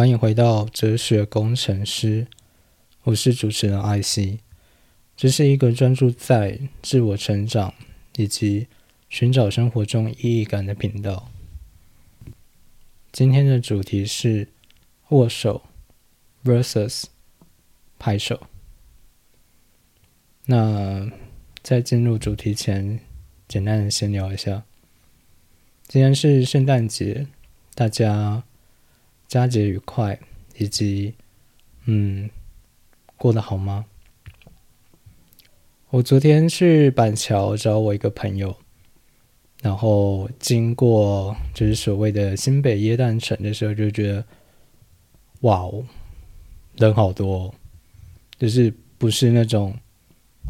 欢迎回到哲学工程师，我是主持人艾希。这是一个专注在自我成长以及寻找生活中意义感的频道。今天的主题是握手 versus 拍手。那在进入主题前，简单的先聊一下。今天是圣诞节，大家。佳节愉快，以及嗯，过得好吗？我昨天去板桥找我一个朋友，然后经过就是所谓的新北耶诞城的时候，就觉得哇哦，人好多，就是不是那种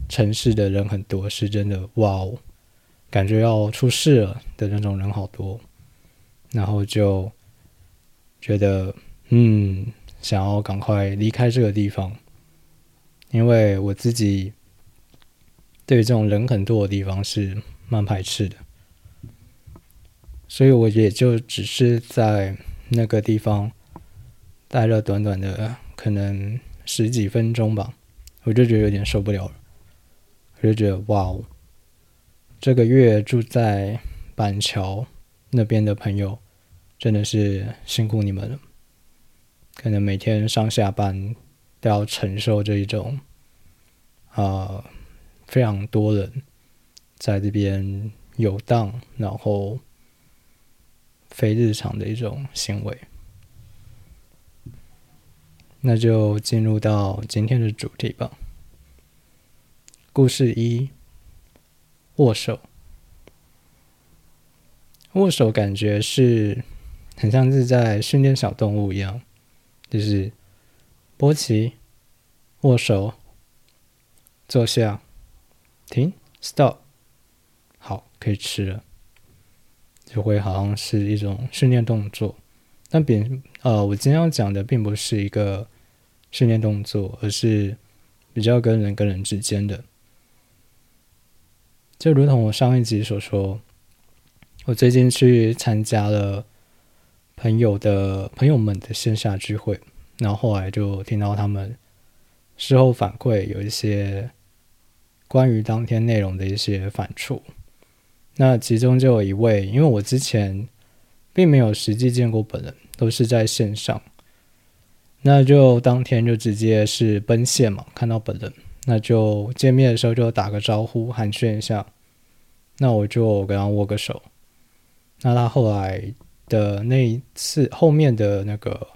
城市的人很多，是真的哇哦，感觉要出事了的那种人好多，然后就。觉得嗯，想要赶快离开这个地方，因为我自己对于这种人很多的地方是蛮排斥的，所以我也就只是在那个地方待了短短的可能十几分钟吧，我就觉得有点受不了了，我就觉得哇哦，这个月住在板桥那边的朋友。真的是辛苦你们了，可能每天上下班都要承受这一种，啊，非常多人在这边游荡，然后非日常的一种行为。那就进入到今天的主题吧。故事一：握手。握手感觉是。很像是在训练小动物一样，就是波奇握手，坐下，停，stop，好，可以吃了，就会好像是一种训练动作。但并呃，我今天要讲的并不是一个训练动作，而是比较跟人跟人之间的。就如同我上一集所说，我最近去参加了。朋友的朋友们的线下聚会，然后后来就听到他们事后反馈，有一些关于当天内容的一些反触。那其中就有一位，因为我之前并没有实际见过本人，都是在线上，那就当天就直接是奔现嘛，看到本人，那就见面的时候就打个招呼寒暄一下，那我就跟他握个手，那他后来。的那一次后面的那个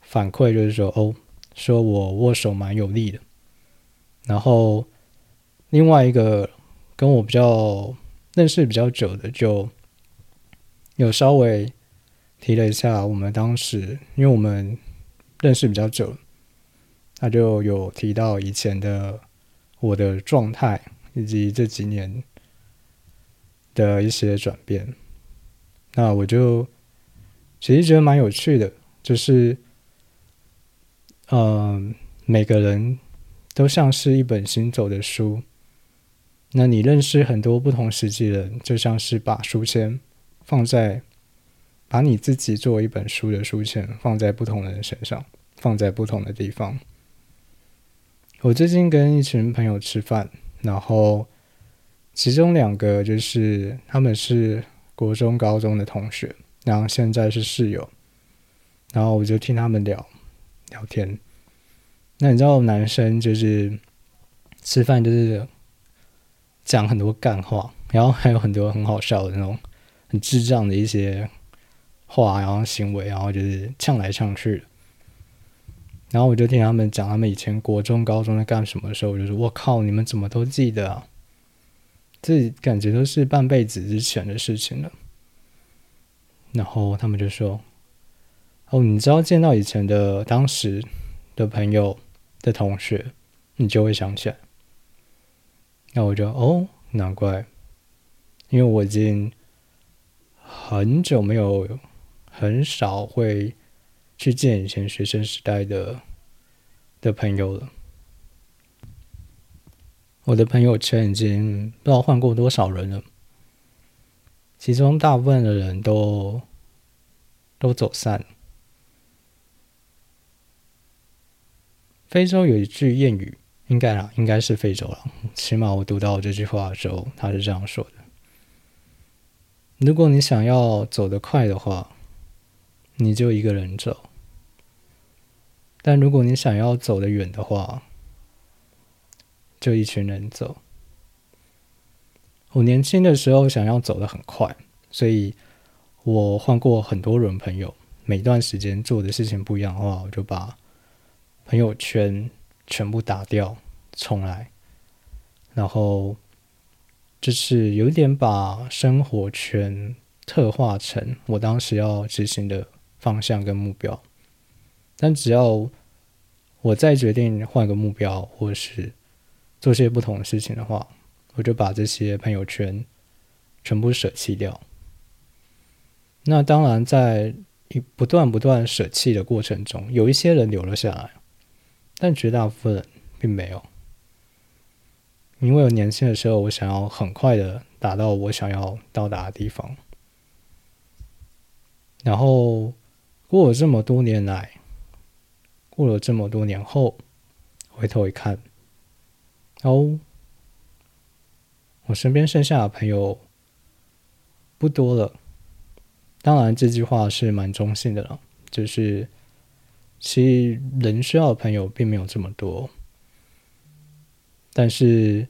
反馈就是说，哦，说我握手蛮有力的。然后另外一个跟我比较认识比较久的，就有稍微提了一下我们当时，因为我们认识比较久，他就有提到以前的我的状态，以及这几年的一些转变。那我就其实觉得蛮有趣的，就是，嗯，每个人都像是一本行走的书。那你认识很多不同时期的人，就像是把书签放在，把你自己作为一本书的书签放在不同的人身上，放在不同的地方。我最近跟一群朋友吃饭，然后其中两个就是他们是。国中、高中的同学，然后现在是室友，然后我就听他们聊聊天。那你知道，男生就是吃饭就是讲很多干话，然后还有很多很好笑的那种很智障的一些话，然后行为，然后就是呛来呛去。然后我就听他们讲他们以前国中、高中在干什么的时候，我就说：“我靠，你们怎么都记得啊？”这感觉都是半辈子之前的事情了。然后他们就说：“哦，你知道见到以前的当时的朋友的同学，你就会想起来。”那我就哦，难怪，因为我已经很久没有、很少会去见以前学生时代的的朋友了。我的朋友圈已经不知道换过多少人了，其中大部分的人都都走散。非洲有一句谚语，应该啦，应该是非洲了。起码我读到这句话的时候，他是这样说的：如果你想要走得快的话，你就一个人走；但如果你想要走得远的话，就一群人走。我年轻的时候想要走得很快，所以我换过很多轮朋友。每段时间做的事情不一样的话，我就把朋友圈全部打掉，重来。然后就是有点把生活圈特化成我当时要执行的方向跟目标。但只要我再决定换个目标，或是做些不同的事情的话，我就把这些朋友圈全部舍弃掉。那当然，在一不断不断舍弃的过程中，有一些人留了下来，但绝大部分并没有。因为我年轻的时候，我想要很快的达到我想要到达的地方，然后过了这么多年来，过了这么多年后，回头一看，哦。我身边剩下的朋友不多了，当然这句话是蛮中性的了，就是其实人需要的朋友并没有这么多，但是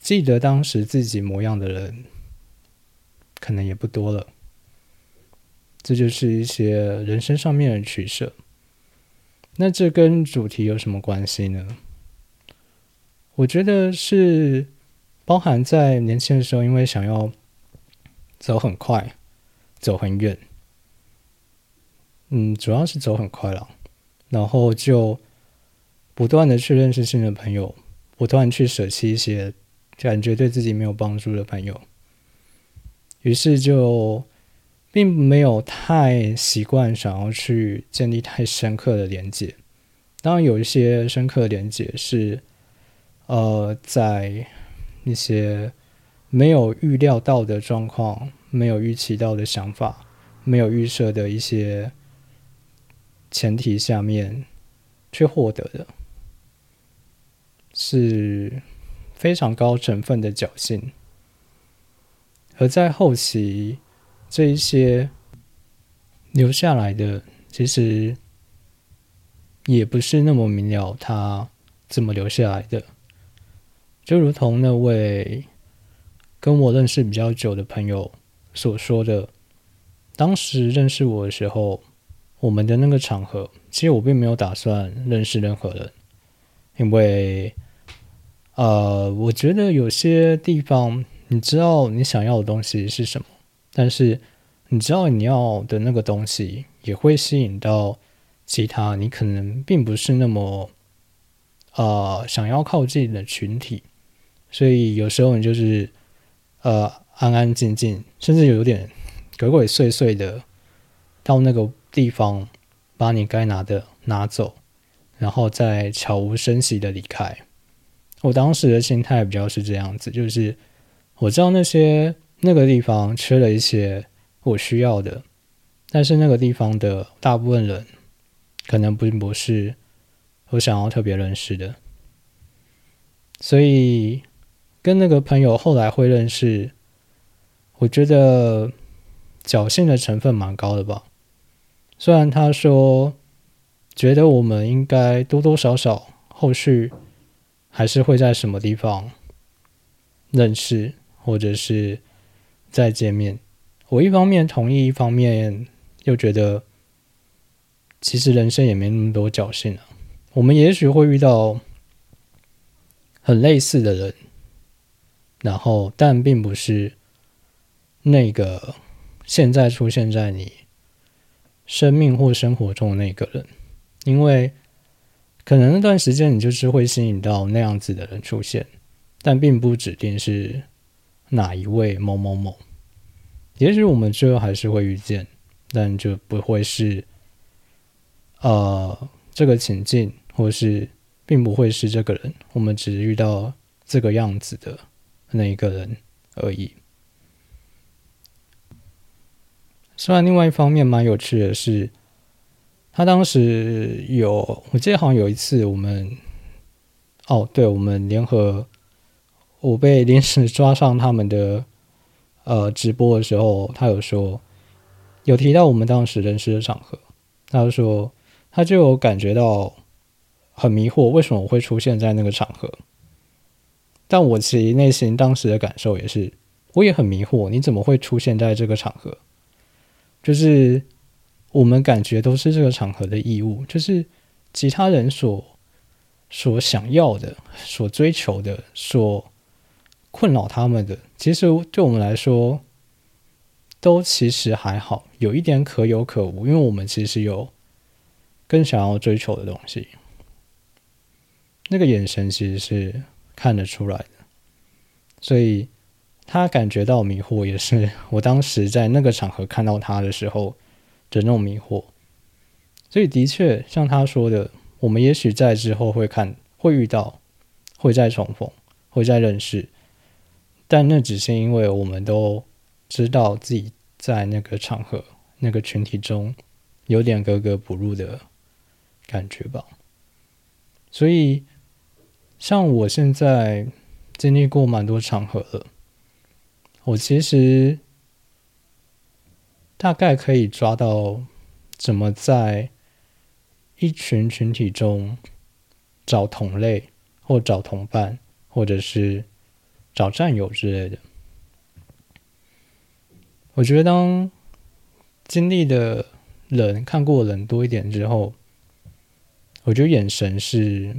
记得当时自己模样的人可能也不多了，这就是一些人生上面的取舍。那这跟主题有什么关系呢？我觉得是。包含在年轻的时候，因为想要走很快、走很远，嗯，主要是走很快了，然后就不断的去认识新的朋友，不断去舍弃一些感觉对自己没有帮助的朋友，于是就并没有太习惯想要去建立太深刻的连接。当然，有一些深刻的连接是，呃，在。一些没有预料到的状况，没有预期到的想法，没有预设的一些前提下面，去获得的，是非常高成分的侥幸。而在后期，这一些留下来的，其实也不是那么明了，他怎么留下来的。就如同那位跟我认识比较久的朋友所说的，当时认识我的时候，我们的那个场合，其实我并没有打算认识任何人，因为，呃，我觉得有些地方，你知道你想要的东西是什么，但是你知道你要的那个东西也会吸引到其他你可能并不是那么，呃，想要靠近的群体。所以有时候你就是，呃，安安静静，甚至有点鬼鬼祟祟的，到那个地方，把你该拿的拿走，然后再悄无声息的离开。我当时的心态比较是这样子，就是我知道那些那个地方缺了一些我需要的，但是那个地方的大部分人，可能并不是我想要特别认识的，所以。跟那个朋友后来会认识，我觉得侥幸的成分蛮高的吧。虽然他说觉得我们应该多多少少后续还是会在什么地方认识，或者是再见面。我一方面同意，一方面又觉得其实人生也没那么多侥幸啊。我们也许会遇到很类似的人。然后，但并不是那个现在出现在你生命或生活中的那个人，因为可能那段时间你就是会吸引到那样子的人出现，但并不指定是哪一位某某某。也许我们最后还是会遇见，但就不会是呃这个情境，或是并不会是这个人。我们只遇到这个样子的。那一个人而已。虽然另外一方面蛮有趣的是，他当时有，我记得好像有一次我们，哦，对，我们联合，我被临时抓上他们的呃直播的时候，他有说有提到我们当时认识的场合，他就说他就有感觉到很迷惑，为什么我会出现在那个场合？但我其实内心当时的感受也是，我也很迷惑，你怎么会出现在这个场合？就是我们感觉都是这个场合的义务，就是其他人所所想要的、所追求的、所困扰他们的，其实对我们来说，都其实还好，有一点可有可无，因为我们其实有更想要追求的东西。那个眼神其实是。看得出来的，所以他感觉到迷惑，也是 我当时在那个场合看到他的时候的那种迷惑。所以的确，像他说的，我们也许在之后会看，会遇到，会再重逢，会再认识，但那只是因为我们都知道自己在那个场合、那个群体中有点格格不入的感觉吧。所以。像我现在经历过蛮多场合了，我其实大概可以抓到怎么在一群群体中找同类，或找同伴，或者是找战友之类的。我觉得当经历的人看过人多一点之后，我觉得眼神是。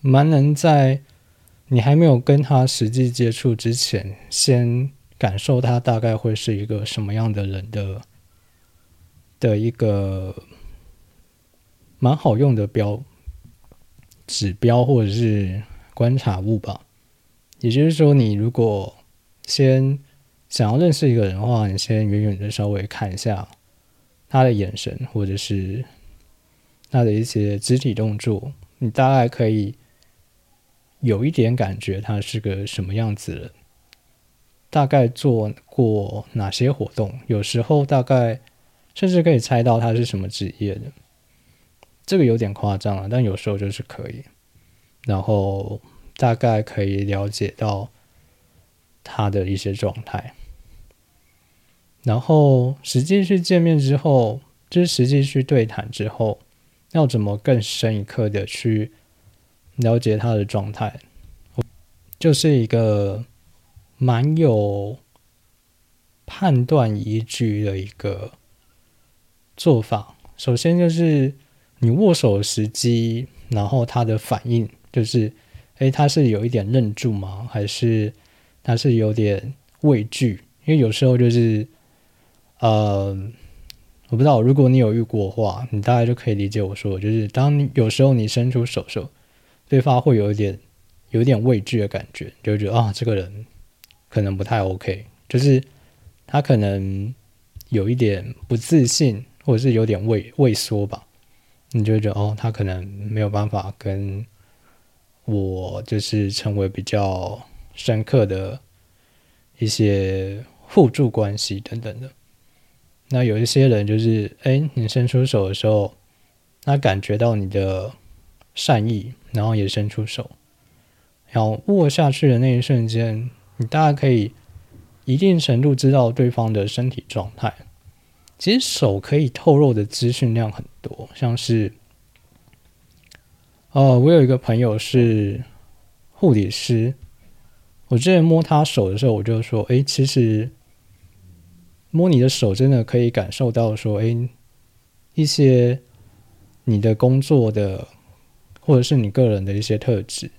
蛮能在你还没有跟他实际接触之前，先感受他大概会是一个什么样的人的的一个蛮好用的标指标或者是观察物吧。也就是说，你如果先想要认识一个人的话，你先远远的稍微看一下他的眼神，或者是他的一些肢体动作，你大概可以。有一点感觉他是个什么样子的，大概做过哪些活动，有时候大概甚至可以猜到他是什么职业的，这个有点夸张了，但有时候就是可以，然后大概可以了解到他的一些状态，然后实际去见面之后，就是实际去对谈之后，要怎么更深一刻的去。了解他的状态，就是一个蛮有判断依据的一个做法。首先就是你握手时机，然后他的反应，就是诶，他是有一点愣住吗？还是他是有点畏惧？因为有时候就是，呃，我不知道，如果你有遇过的话，你大概就可以理解我说，就是当你有时候你伸出手时候。对方会有一点有点畏惧的感觉，就觉得啊，这个人可能不太 OK，就是他可能有一点不自信，或者是有点畏畏缩吧。你就觉得哦，他可能没有办法跟我就是成为比较深刻的一些互助关系等等的。那有一些人就是，哎，你伸出手的时候，他感觉到你的善意。然后也伸出手，然后握下去的那一瞬间，你大概可以一定程度知道对方的身体状态。其实手可以透露的资讯量很多，像是，呃，我有一个朋友是护理师，我之前摸他手的时候，我就说，哎，其实摸你的手真的可以感受到说，哎，一些你的工作的。或者是你个人的一些特质，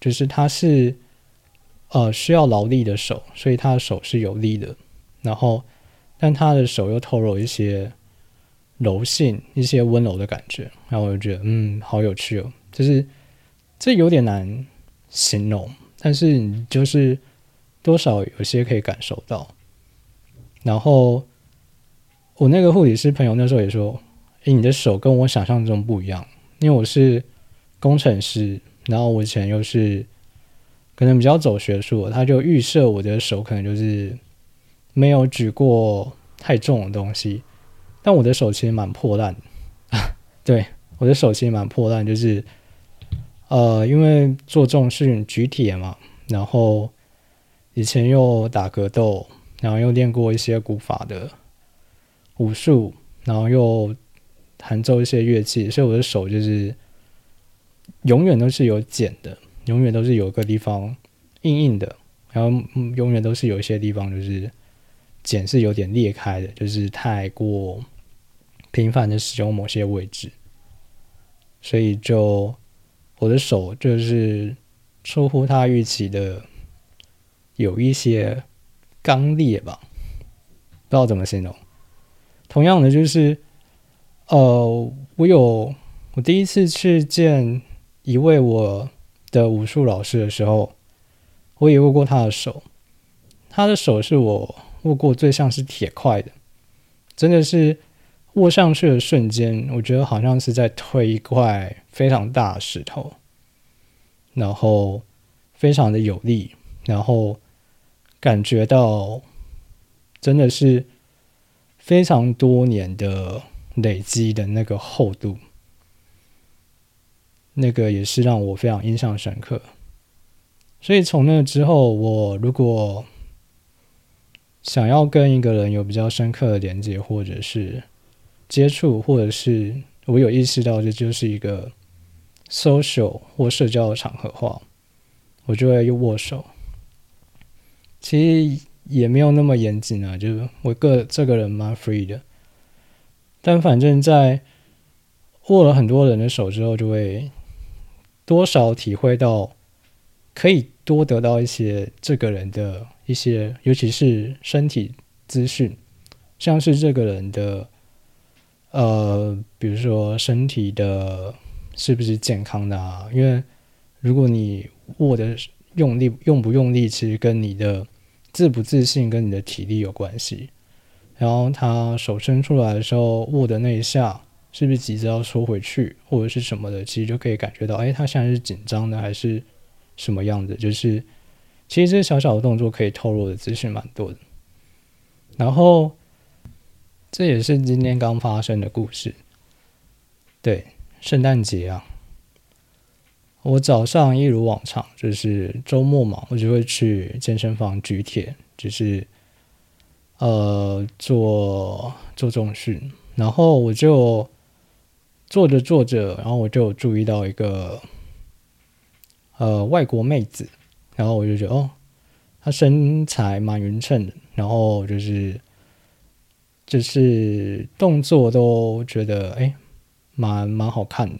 就是他是呃需要劳力的手，所以他的手是有力的。然后，但他的手又透露一些柔性、一些温柔的感觉。然后我就觉得，嗯，好有趣哦。就是这有点难形容，但是你就是多少有些可以感受到。然后我那个护理师朋友那时候也说：“诶，你的手跟我想象中不一样，因为我是。”工程师，然后我以前又是可能比较走学术，他就预设我的手可能就是没有举过太重的东西，但我的手其实蛮破烂，对，我的手其实蛮破烂，就是呃，因为做重训举铁嘛，然后以前又打格斗，然后又练过一些古法的武术，然后又弹奏一些乐器，所以我的手就是永远都是有茧的，永远都是有个地方硬硬的，然后永远都是有一些地方就是茧是有点裂开的，就是太过频繁的使用某些位置，所以就我的手就是出乎他预期的有一些刚裂吧，不知道怎么形容。同样的就是。呃，我有我第一次去见一位我的武术老师的时候，我也握过他的手，他的手是我握过最像是铁块的，真的是握上去的瞬间，我觉得好像是在推一块非常大的石头，然后非常的有力，然后感觉到真的是非常多年的。累积的那个厚度，那个也是让我非常印象深刻。所以从那之后，我如果想要跟一个人有比较深刻的连接，或者是接触，或者是我有意识到这就是一个 social 或社交的场合话，我就会又握手。其实也没有那么严谨啊，就是我个这个人蛮 free 的。但反正，在握了很多人的手之后，就会多少体会到，可以多得到一些这个人的一些，尤其是身体资讯，像是这个人的，呃，比如说身体的是不是健康的啊？因为如果你握的用力用不用力，其实跟你的自不自信跟你的体力有关系。然后他手伸出来的时候握的那一下，是不是急着要收回去，或者是什么的？其实就可以感觉到，哎，他现在是紧张的，还是什么样子？就是其实这小小的动作可以透露的资讯蛮多的。然后这也是今天刚发生的故事。对，圣诞节啊，我早上一如往常，就是周末嘛，我就会去健身房举铁，就是。呃，做做重训，然后我就做着做着，然后我就注意到一个呃外国妹子，然后我就觉得哦，她身材蛮匀称的，然后就是就是动作都觉得哎蛮蛮好看的，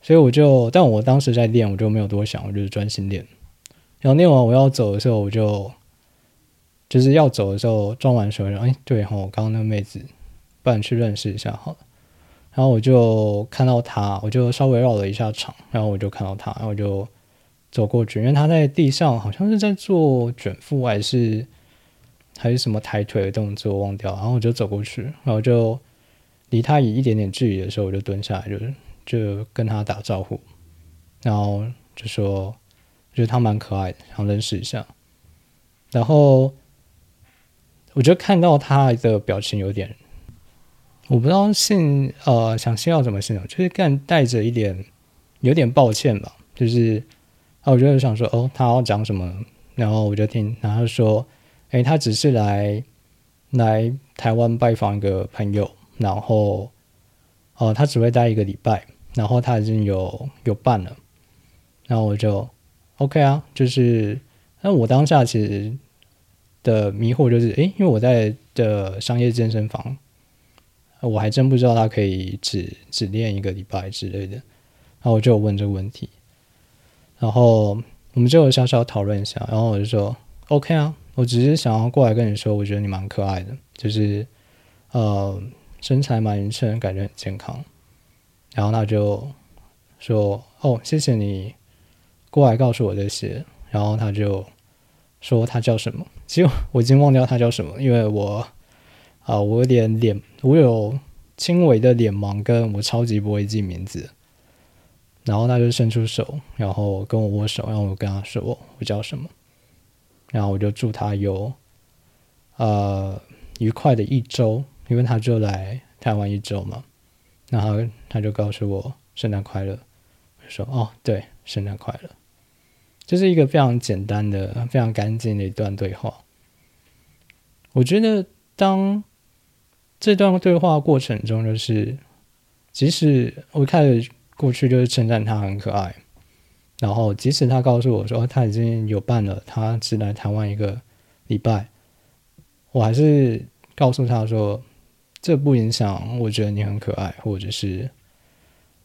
所以我就，但我当时在练，我就没有多想，我就是专心练，然后练完我要走的时候，我就。就是要走的时候，装完手，然后哎，对哈，我刚刚那个妹子，不然去认识一下好了。然后我就看到他，我就稍微绕了一下场，然后我就看到他，然后我就走过去，因为他在地上好像是在做卷腹，还是还是什么抬腿的动作，忘掉。然后我就走过去，然后就离他以一点点距离的时候，我就蹲下来，就就跟他打招呼，然后就说，觉得他蛮可爱的，想认识一下，然后。我就看到他的表情有点，我不知道信呃，想信要怎么形容，就是干带着一点有点抱歉吧，就是啊，我就想说哦，他要讲什么，然后我就听，然后说，哎，他只是来来台湾拜访一个朋友，然后哦，他只会待一个礼拜，然后他已经有有办了，然后我就 OK 啊，就是，那我当下其实。的迷惑就是，诶，因为我在的商业健身房，我还真不知道他可以只只练一个礼拜之类的，然后我就问这个问题，然后我们就小小讨论一下，然后我就说，OK 啊，我只是想要过来跟你说，我觉得你蛮可爱的，就是呃身材蛮匀称，感觉很健康，然后他就说，哦，谢谢你过来告诉我这些，然后他就。说他叫什么？其实我已经忘掉他叫什么，因为我啊，我有点脸，我有轻微的脸盲，跟我超级不会记名字。然后他就伸出手，然后跟我握手，然后我跟他说我叫什么，然后我就祝他有呃愉快的一周，因为他就来台湾一周嘛。然后他就告诉我圣诞快乐，我说哦对，圣诞快乐，这是一个非常简单的、非常干净的一段对话。我觉得当这段对话过程中，就是即使我开始过去就是称赞他很可爱，然后即使他告诉我说他已经有办了，他只来台湾一个礼拜，我还是告诉他说。这不影响，我觉得你很可爱，或者是，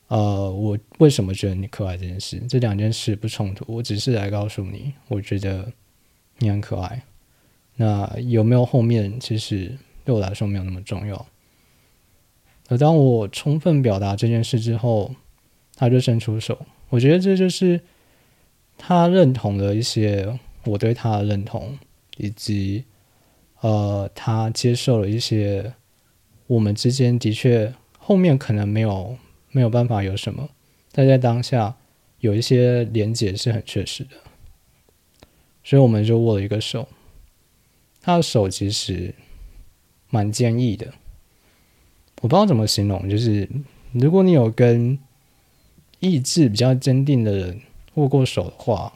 呃，我为什么觉得你可爱这件事，这两件事不冲突。我只是来告诉你，我觉得你很可爱。那有没有后面，其实对我来说没有那么重要。而当我充分表达这件事之后，他就伸出手。我觉得这就是他认同的一些我对他的认同，以及呃，他接受了一些。我们之间的确后面可能没有没有办法有什么，但在当下有一些连结是很确实的，所以我们就握了一个手。他的手其实蛮坚毅的，我不知道怎么形容，就是如果你有跟意志比较坚定的人握过手的话，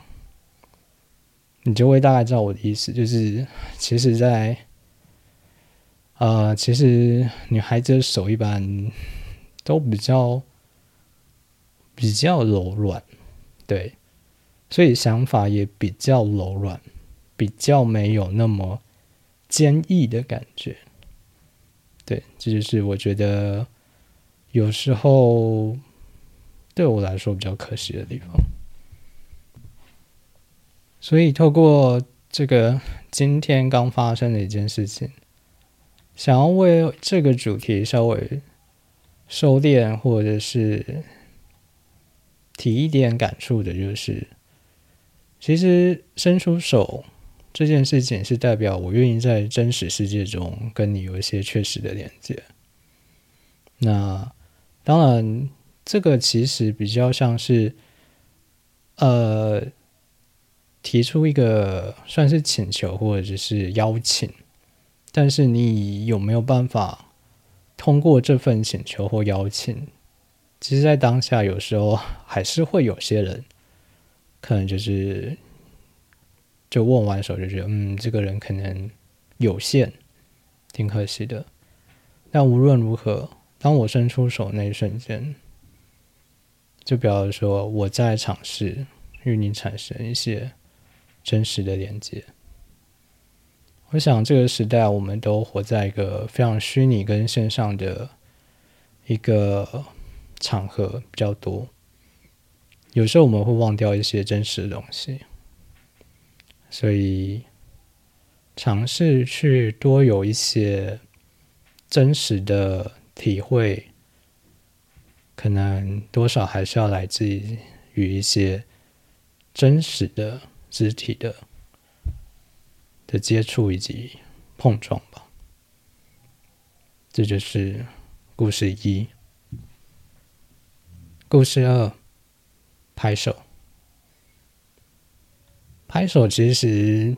你就会大概知道我的意思，就是其实，在。呃，其实女孩子的手一般都比较比较柔软，对，所以想法也比较柔软，比较没有那么坚毅的感觉。对，这就是我觉得有时候对我来说比较可惜的地方。所以透过这个今天刚发生的一件事情。想要为这个主题稍微收敛，或者是提一点感触的，就是其实伸出手这件事情，是代表我愿意在真实世界中跟你有一些确实的连接。那当然，这个其实比较像是呃提出一个算是请求，或者是邀请。但是你有没有办法通过这份请求或邀请？其实，在当下，有时候还是会有些人，可能就是就握完手就觉得，嗯，这个人可能有限，挺可惜的。但无论如何，当我伸出手那一瞬间，就表示说我在尝试与你产生一些真实的连接。我想这个时代，我们都活在一个非常虚拟跟线上的一个场合比较多，有时候我们会忘掉一些真实的东西，所以尝试去多有一些真实的体会，可能多少还是要来自于一些真实的肢体的。的接触以及碰撞吧，这就是故事一。故事二，拍手。拍手其实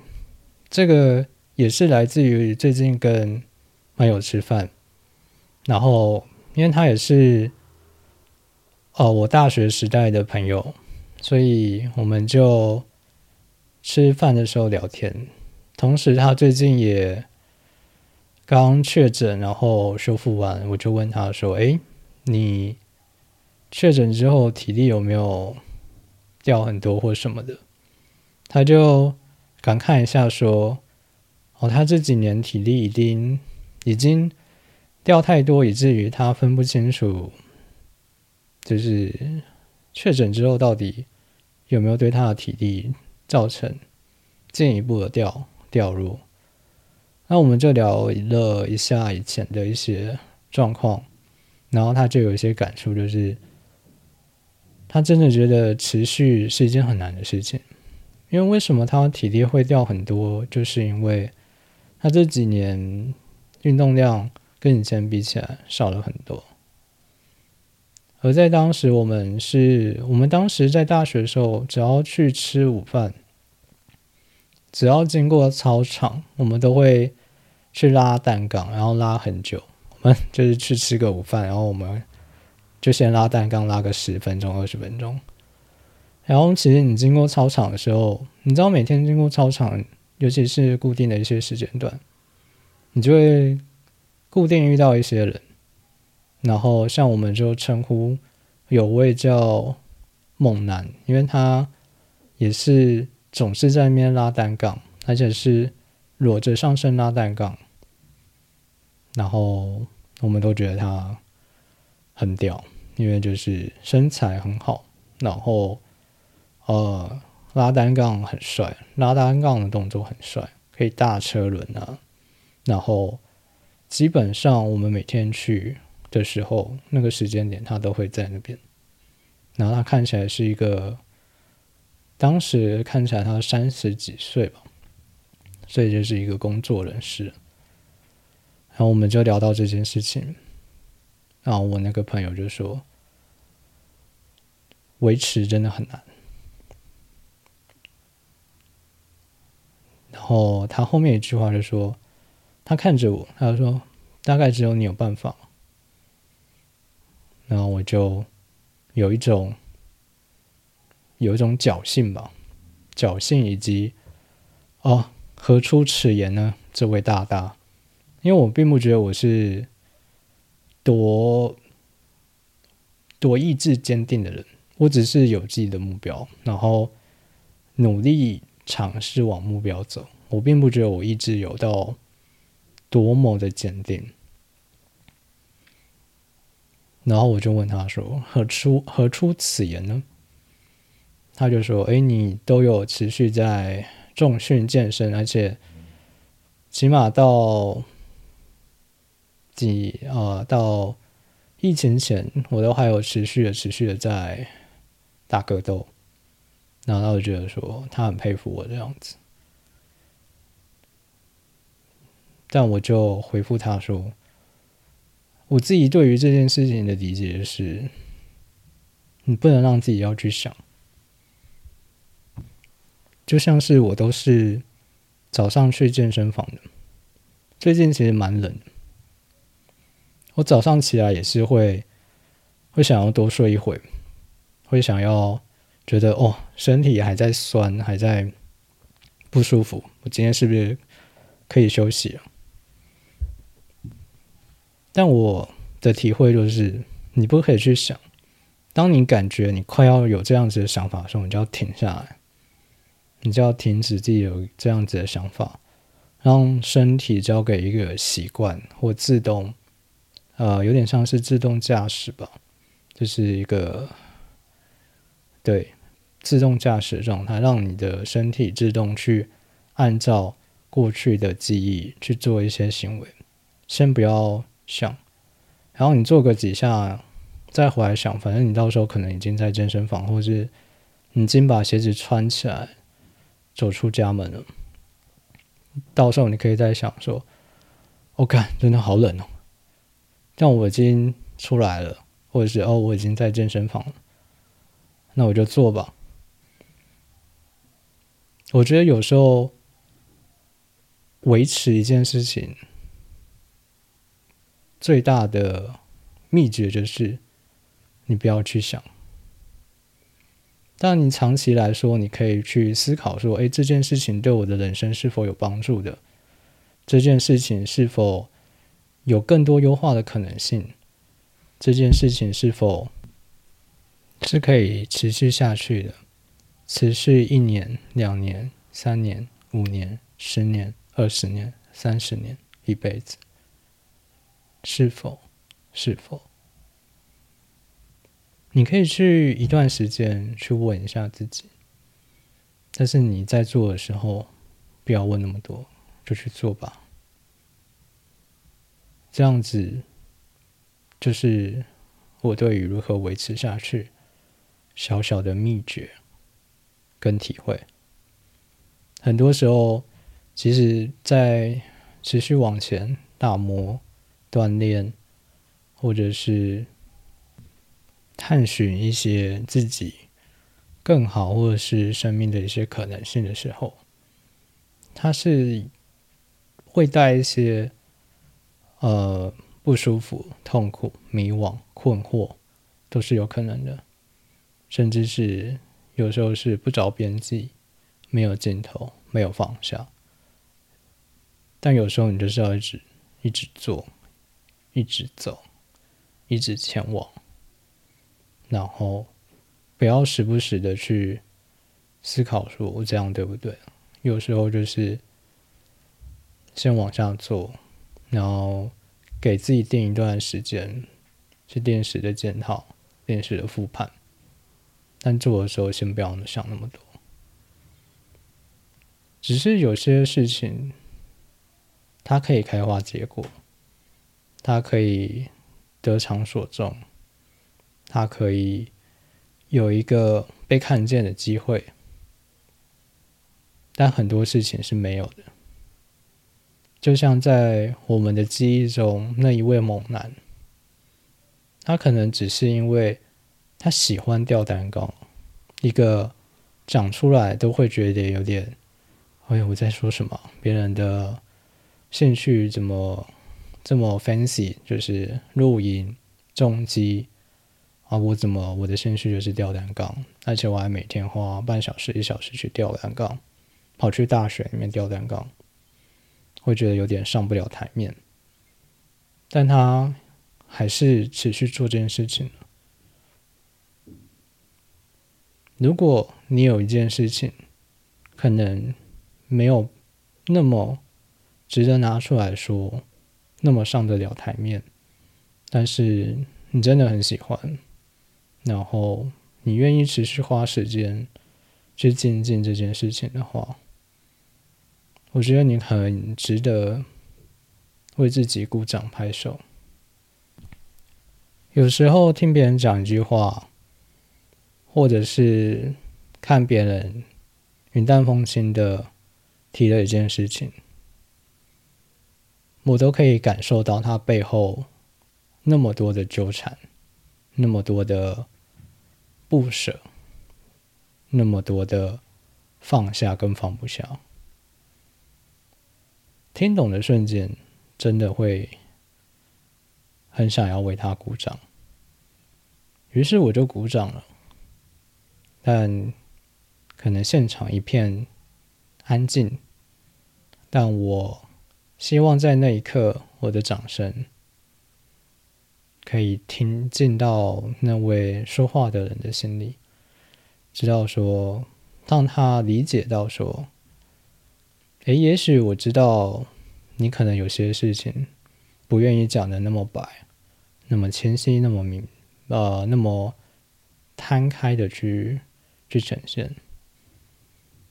这个也是来自于最近跟朋友吃饭，然后因为他也是哦我大学时代的朋友，所以我们就吃饭的时候聊天。同时，他最近也刚确诊，然后修复完，我就问他说：“哎，你确诊之后体力有没有掉很多或什么的？”他就感慨一下说：“哦，他这几年体力已经已经掉太多，以至于他分不清楚，就是确诊之后到底有没有对他的体力造成进一步的掉。”掉入，那我们就聊了一下以前的一些状况，然后他就有一些感触，就是他真的觉得持续是一件很难的事情，因为为什么他体力会掉很多，就是因为他这几年运动量跟以前比起来少了很多，而在当时我们是我们当时在大学的时候，只要去吃午饭。只要经过操场，我们都会去拉单杠，然后拉很久。我们就是去吃个午饭，然后我们就先拉单杠拉个十分钟、二十分钟。然后其实你经过操场的时候，你知道每天经过操场，尤其是固定的一些时间段，你就会固定遇到一些人。然后像我们就称呼有位叫猛男，因为他也是总是在那边拉单杠，而且是裸着上身拉单杠。然后我们都觉得他很屌，因为就是身材很好，然后呃拉单杠很帅，拉单杠的动作很帅，可以大车轮啊。然后基本上我们每天去的时候，那个时间点他都会在那边。然后他看起来是一个，当时看起来他三十几岁吧，所以就是一个工作人士。然后我们就聊到这件事情，然后我那个朋友就说：“维持真的很难。”然后他后面一句话就说：“他看着我，他就说大概只有你有办法。”然后我就有一种有一种侥幸吧，侥幸以及哦，何出此言呢？这位大大。因为我并不觉得我是多多意志坚定的人，我只是有自己的目标，然后努力尝试往目标走。我并不觉得我意志有到多么的坚定。然后我就问他说：“何出何出此言呢？”他就说：“哎，你都有持续在重训健身，而且起码到……”几呃，到疫情前，我都还有持续的、持续的在打格斗，然后他就觉得说他很佩服我这样子，但我就回复他说，我自己对于这件事情的理解是，你不能让自己要去想，就像是我都是早上去健身房的，最近其实蛮冷。我早上起来也是会，会想要多睡一会，会想要觉得哦，身体还在酸，还在不舒服，我今天是不是可以休息了？但我的体会就是，你不可以去想，当你感觉你快要有这样子的想法的时候，你就要停下来，你就要停止自己有这样子的想法，让身体交给一个习惯或自动。呃，有点像是自动驾驶吧，就是一个对自动驾驶状态，让你的身体自动去按照过去的记忆去做一些行为。先不要想，然后你做个几下，再回来想，反正你到时候可能已经在健身房，或是你已经把鞋子穿起来，走出家门了。到时候你可以再想说：“我看真的好冷哦。”但我已经出来了，或者是哦，我已经在健身房了，那我就做吧。我觉得有时候维持一件事情最大的秘诀就是你不要去想。但你长期来说，你可以去思考说：，哎，这件事情对我的人生是否有帮助的？这件事情是否？有更多优化的可能性，这件事情是否是可以持续下去的？持续一年、两年、三年、五年、十年、二十年、三十年、一辈子，是否？是否？你可以去一段时间去问一下自己，但是你在做的时候，不要问那么多，就去做吧。这样子，就是我对于如何维持下去小小的秘诀跟体会。很多时候，其实，在持续往前打磨、锻炼，或者是探寻一些自己更好，或者是生命的一些可能性的时候，它是会带一些。呃，不舒服、痛苦、迷惘、困惑，都是有可能的，甚至是有时候是不着边际，没有尽头，没有方向。但有时候你就是要一直一直做，一直走，一直前往，然后不要时不时的去思考说我这样对不对？有时候就是先往下做，然后给自己定一段时间，去电视的检讨、电视的复盘。但做的时候先不要想那么多，只是有些事情。它可以开花结果，它可以得偿所中，它可以有一个被看见的机会，但很多事情是没有的。就像在我们的记忆中，那一位猛男，他可能只是因为他喜欢吊单杠，一个讲出来都会觉得有点，哎，我在说什么？别人的。兴趣怎么这么 fancy？就是露营、重机啊！我怎么我的兴趣就是吊单杠，而且我还每天花半小时、一小时去吊单杠，跑去大学里面吊单杠，会觉得有点上不了台面。但他还是持续做这件事情。如果你有一件事情，可能没有那么。值得拿出来说，那么上得了台面，但是你真的很喜欢，然后你愿意持续花时间去精进这件事情的话，我觉得你很值得为自己鼓掌拍手。有时候听别人讲一句话，或者是看别人云淡风轻的提了一件事情。我都可以感受到他背后那么多的纠缠，那么多的不舍，那么多的放下跟放不下。听懂的瞬间，真的会很想要为他鼓掌。于是我就鼓掌了，但可能现场一片安静，但我。希望在那一刻，我的掌声可以听进到那位说话的人的心里，知道说，让他理解到说，诶，也许我知道你可能有些事情不愿意讲的那么白，那么清晰，那么明，呃，那么摊开的去去呈现，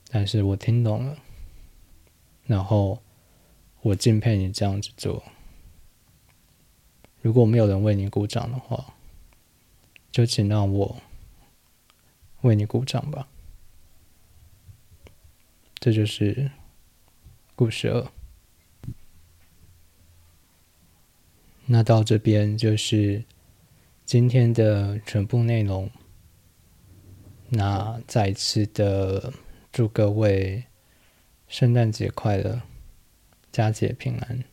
但是我听懂了，然后。我敬佩你这样子做。如果没有人为你鼓掌的话，就请让我为你鼓掌吧。这就是故事二。那到这边就是今天的全部内容。那再次的祝各位圣诞节快乐。佳节平安。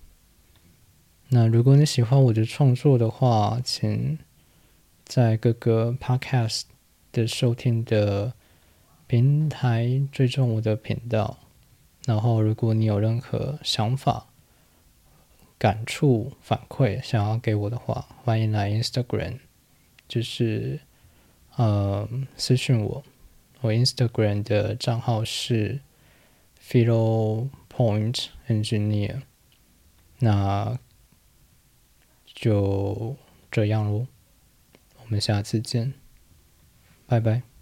那如果你喜欢我的创作的话，请在各个 Podcast 的收听的平台追踪我的频道。然后，如果你有任何想法、感触、反馈想要给我的话，欢迎来 Instagram，就是呃私信我。我 Instagram 的账号是 Philo。Point Engineer，那就这样喽，我们下次见，拜拜。